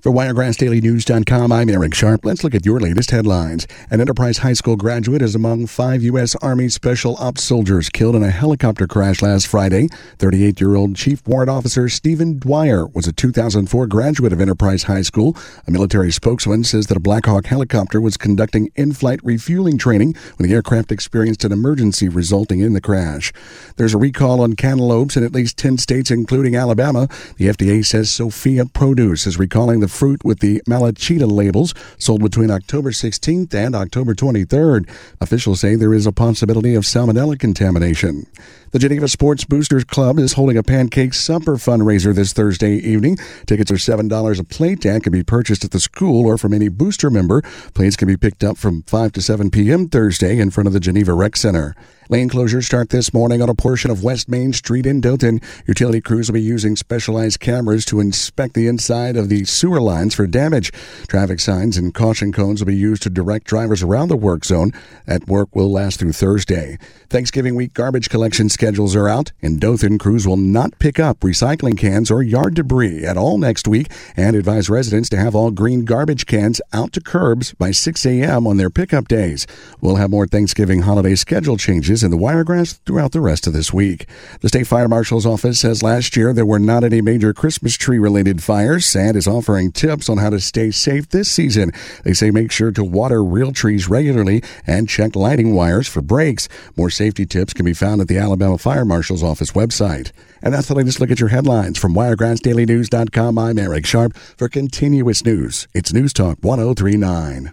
For WiregrassDailyNews.com, I'm Eric Sharp. Let's look at your latest headlines. An Enterprise High School graduate is among five U.S. Army Special Ops soldiers killed in a helicopter crash last Friday. 38 year old Chief Warrant Officer Stephen Dwyer was a 2004 graduate of Enterprise High School. A military spokesman says that a Black Hawk helicopter was conducting in flight refueling training when the aircraft experienced an emergency resulting in the crash. There's a recall on cantaloupes in at least 10 states, including Alabama. The FDA says Sofia Produce is recalling the fruit with the Malichita labels sold between October 16th and October 23rd. Officials say there is a possibility of salmonella contamination. The Geneva Sports Boosters Club is holding a pancake supper fundraiser this Thursday evening. Tickets are $7 a plate and can be purchased at the school or from any booster member. Plates can be picked up from 5 to 7 p.m. Thursday in front of the Geneva Rec Center. Lane closures start this morning on a portion of West Main Street in Dothan. Utility crews will be using specialized cameras to inspect the inside of the sewer lines for damage. Traffic signs and caution cones will be used to direct drivers around the work zone. That work will last through Thursday. Thanksgiving week garbage collection schedules are out. In Dothan, crews will not pick up recycling cans or yard debris at all next week and advise residents to have all green garbage cans out to curbs by 6 a.m. on their pickup days. We'll have more Thanksgiving holiday schedule changes in the Wiregrass throughout the rest of this week. The state fire marshal's office says last year there were not any major Christmas tree related fires. SAD is offering tips on how to stay safe this season. They say make sure to water real trees regularly and check lighting wires for breaks. More safety tips can be found at the Alabama Fire Marshal's Office website. And that's the latest look at your headlines from WiregrassDailyNews.com. I'm Eric Sharp for continuous news. It's News Talk 1039.